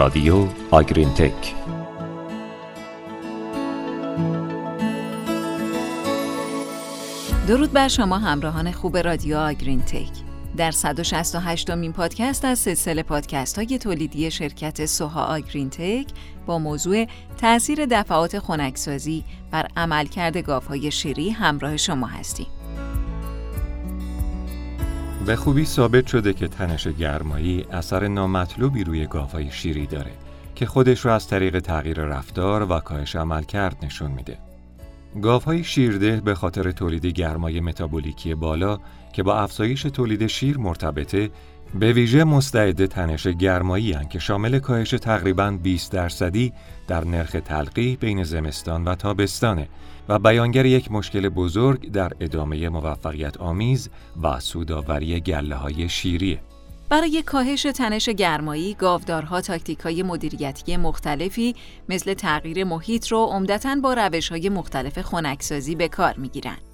رادیو آگرین تک درود بر شما همراهان خوب رادیو آگرین تک در 168 مین پادکست از سلسله پادکست های تولیدی شرکت سوها آگرین تک با موضوع تاثیر دفعات خنکسازی بر عملکرد گاوهای شیری همراه شما هستیم. به خوبی ثابت شده که تنش گرمایی اثر نامطلوبی روی گاوهای شیری داره که خودش رو از طریق تغییر رفتار و کاهش عملکرد نشون میده. گاوهای شیرده به خاطر تولید گرمای متابولیکی بالا که با افزایش تولید شیر مرتبطه به ویژه مستعد تنش گرمایی هن که شامل کاهش تقریبا 20 درصدی در نرخ تلقیح بین زمستان و تابستانه و بیانگر یک مشکل بزرگ در ادامه موفقیت آمیز و سوداوری گله های شیریه. برای کاهش تنش گرمایی، گاودارها تاکتیک های مدیریتی مختلفی مثل تغییر محیط رو عمدتا با روش های مختلف خنکسازی به کار می‌گیرند.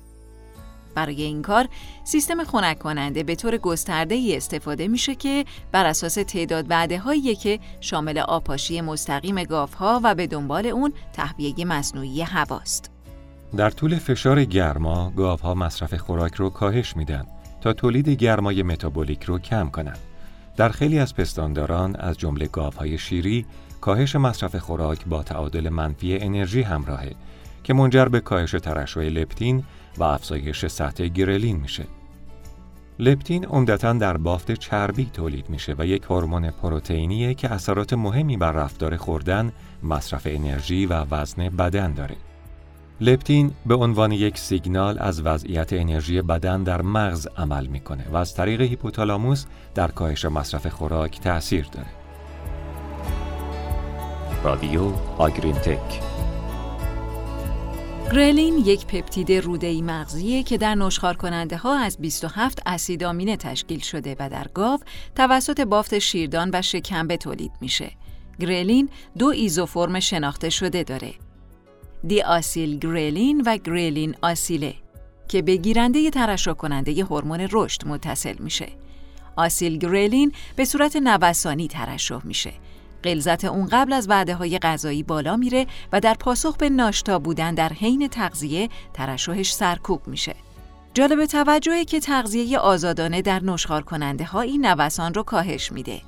برای این کار سیستم خنک کننده به طور گسترده ای استفاده میشه که بر اساس تعداد وعده هایی که شامل آپاشی مستقیم ها و به دنبال اون تهویه مصنوعی هواست. در طول فشار گرما ها مصرف خوراک رو کاهش میدن تا تولید گرمای متابولیک رو کم کنند. در خیلی از پستانداران از جمله گاوهای شیری کاهش مصرف خوراک با تعادل منفی انرژی همراهه که منجر به کاهش ترشح لپتین و افزایش سطح گرلین میشه. لپتین عمدتا در بافت چربی تولید میشه و یک هورمون پروتئینیه که اثرات مهمی بر رفتار خوردن، مصرف انرژی و وزن بدن داره. لپتین به عنوان یک سیگنال از وضعیت انرژی بدن در مغز عمل می‌کنه و از طریق هیپوتالاموس در کاهش مصرف خوراک تأثیر داره. رادیو آگرین تک گرلین یک پپتید روده‌ای مغزیه که در نشخار کننده ها از 27 اسید آمینه تشکیل شده و در گاو توسط بافت شیردان و شکمبه تولید میشه. گرلین دو ایزوفرم شناخته شده داره. دی آسیل گرلین و گرلین آسیله که به گیرنده ترشح کننده هورمون رشد متصل میشه. آسیل گرلین به صورت نوسانی ترشح میشه غلظت اون قبل از وعده های غذایی بالا میره و در پاسخ به ناشتا بودن در حین تغذیه ترشحش سرکوب میشه. جالب توجهه که تغذیه آزادانه در نشخار کننده ها این نوسان رو کاهش میده.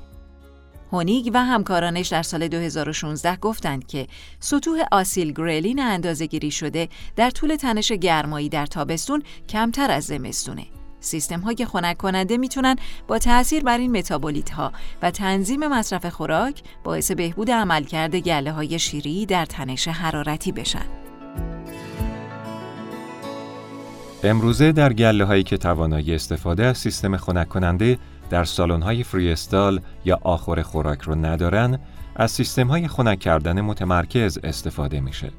هونیگ و همکارانش در سال 2016 گفتند که سطوح آسیل گریلین اندازه گیری شده در طول تنش گرمایی در تابستون کمتر از زمستونه. سیستم های خنک کننده می‌تونن با تاثیر بر این متابولیت ها و تنظیم مصرف خوراک باعث بهبود عملکرد گله های شیری در تنش حرارتی بشن. امروزه در گله هایی که توانایی استفاده از سیستم خنک کننده در سالن های فریستال یا آخر خوراک رو ندارن، از سیستم های خنک کردن متمرکز استفاده میشه.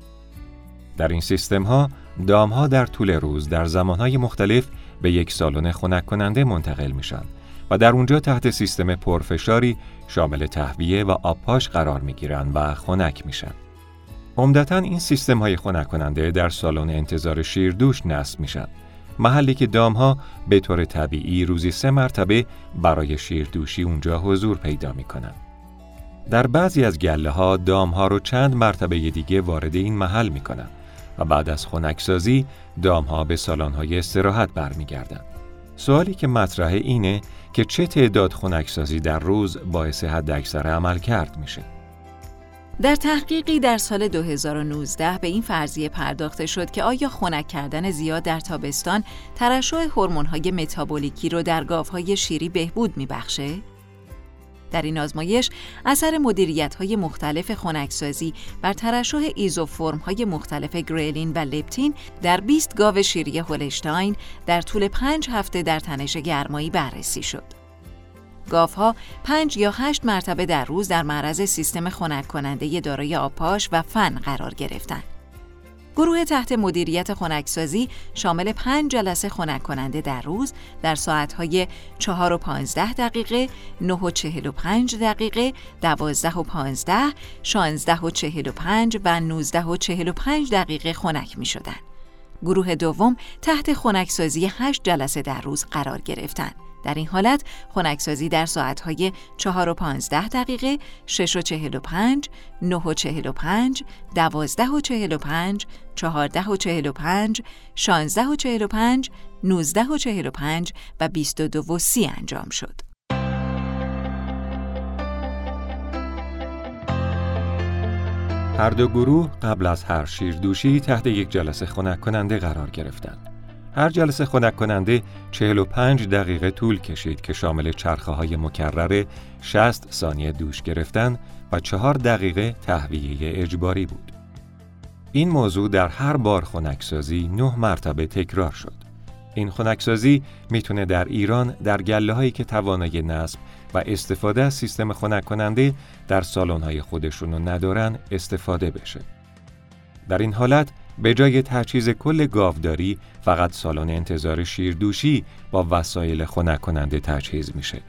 در این سیستم ها دام ها در طول روز در زمان های مختلف به یک سالن خنک کننده منتقل میشن و در اونجا تحت سیستم پرفشاری شامل تهویه و آبپاش قرار می‌گیرن و خنک میشن. عمدتا این سیستم های خنک کننده در سالن انتظار شیردوش نصب میشن. محلی که دام ها به طور طبیعی روزی سه مرتبه برای شیردوشی اونجا حضور پیدا می‌کنن. در بعضی از گله ها دام ها رو چند مرتبه دیگه وارد این محل می‌کنن و بعد از خنکسازی دامها به سالانهای استراحت برمیگردند. سوالی که مطرحه اینه که چه تعداد خنکسازی در روز باعث حد اکثر عمل کرد میشه. در تحقیقی در سال 2019 به این فرضیه پرداخته شد که آیا خنک کردن زیاد در تابستان ترشح هورمون‌های متابولیکی رو در گاوهای شیری بهبود میبخشه؟ در این آزمایش اثر مدیریت های مختلف خنکسازی بر ترشح ایزوفرم های مختلف گریلین و لپتین در 20 گاو شیری هولشتاین در طول پنج هفته در تنش گرمایی بررسی شد. گاوها پنج یا هشت مرتبه در روز در معرض سیستم خنک کننده دارای آبپاش و فن قرار گرفتند. گروه تحت مدیریت خنکسازی شامل پنج جلسه خنک کننده در روز در ساعتهای 4 و 15 دقیقه، 9 و 45 دقیقه، 12 و 15، 16 و 45 و 19 و 45 دقیقه خنک می شدن. گروه دوم تحت خنکسازی 8 جلسه در روز قرار گرفتند. در این حالت خنکسازی در ساعتهای 4 و 15 دقیقه، 6 و 45, 9 و 45, 12 و 45, 14 و 45, 16 و 45, 19 و 45 و 22 و 30 انجام شد. هر دو گروه قبل از هر شیردوشی تحت یک جلسه خنک کننده قرار گرفتند. هر جلسه خنک کننده 45 دقیقه طول کشید که شامل چرخه های مکرر 60 ثانیه دوش گرفتن و 4 دقیقه تهویه اجباری بود. این موضوع در هر بار خنکسازی 9 مرتبه تکرار شد. این خنکسازی می‌تونه در ایران در گله هایی که توانایی نصب و استفاده از سیستم خنک کننده در سالن های خودشون رو ندارن استفاده بشه. در این حالت به جای تجهیز کل گاوداری فقط سالن انتظار شیردوشی با وسایل خنک کننده تجهیز میشه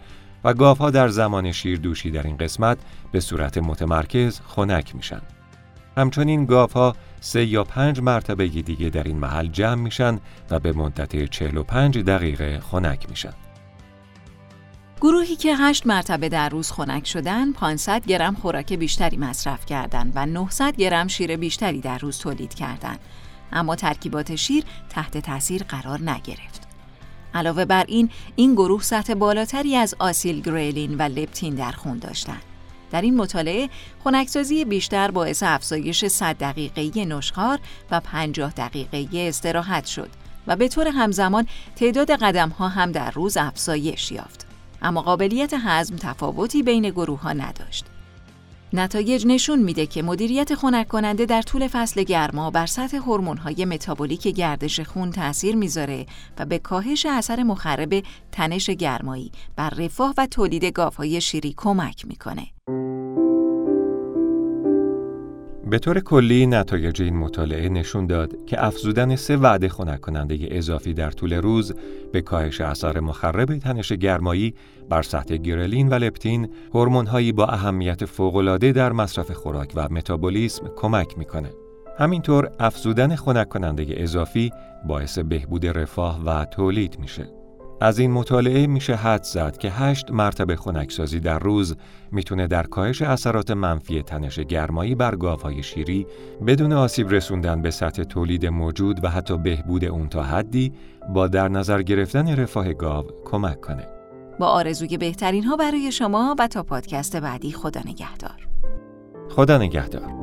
و گاوها در زمان شیردوشی در این قسمت به صورت متمرکز خنک میشن. همچنین گاوها سه یا پنج مرتبه دیگه در این محل جمع میشن و به مدت 45 دقیقه خنک میشن. گروهی که 8 مرتبه در روز خنک شدن 500 گرم خوراک بیشتری مصرف کردند و 900 گرم شیر بیشتری در روز تولید کردند. اما ترکیبات شیر تحت تاثیر قرار نگرفت. علاوه بر این این گروه سطح بالاتری از آسیل گریلین و لپتین در خون داشتند. در این مطالعه خنکسازی بیشتر باعث افزایش 100 دقیقه نشخار و 50 دقیقه استراحت شد و به طور همزمان تعداد قدم ها هم در روز افزایش یافت. اما قابلیت هضم تفاوتی بین گروه ها نداشت. نتایج نشون میده که مدیریت خنک کننده در طول فصل گرما بر سطح های متابولیک گردش خون تاثیر می‌ذاره و به کاهش اثر مخرب تنش گرمایی بر رفاه و تولید گاوهای شیری کمک می‌کنه. به طور کلی نتایج این مطالعه نشون داد که افزودن سه وعده خنک کننده اضافی در طول روز به کاهش اثر مخرب تنش گرمایی بر سطح گرلین و لپتین هورمون‌هایی با اهمیت فوق‌العاده در مصرف خوراک و متابولیسم کمک می‌کنه. همینطور افزودن خنک کننده اضافی باعث بهبود رفاه و تولید میشه. از این مطالعه میشه حد زد که هشت مرتبه خنکسازی در روز می‌تونه در کاهش اثرات منفی تنش گرمایی بر گاوهای شیری بدون آسیب رسوندن به سطح تولید موجود و حتی بهبود اون تا حدی با در نظر گرفتن رفاه گاو کمک کنه. با آرزوی بهترین ها برای شما و تا پادکست بعدی خدا نگهدار. خدا نگهدار.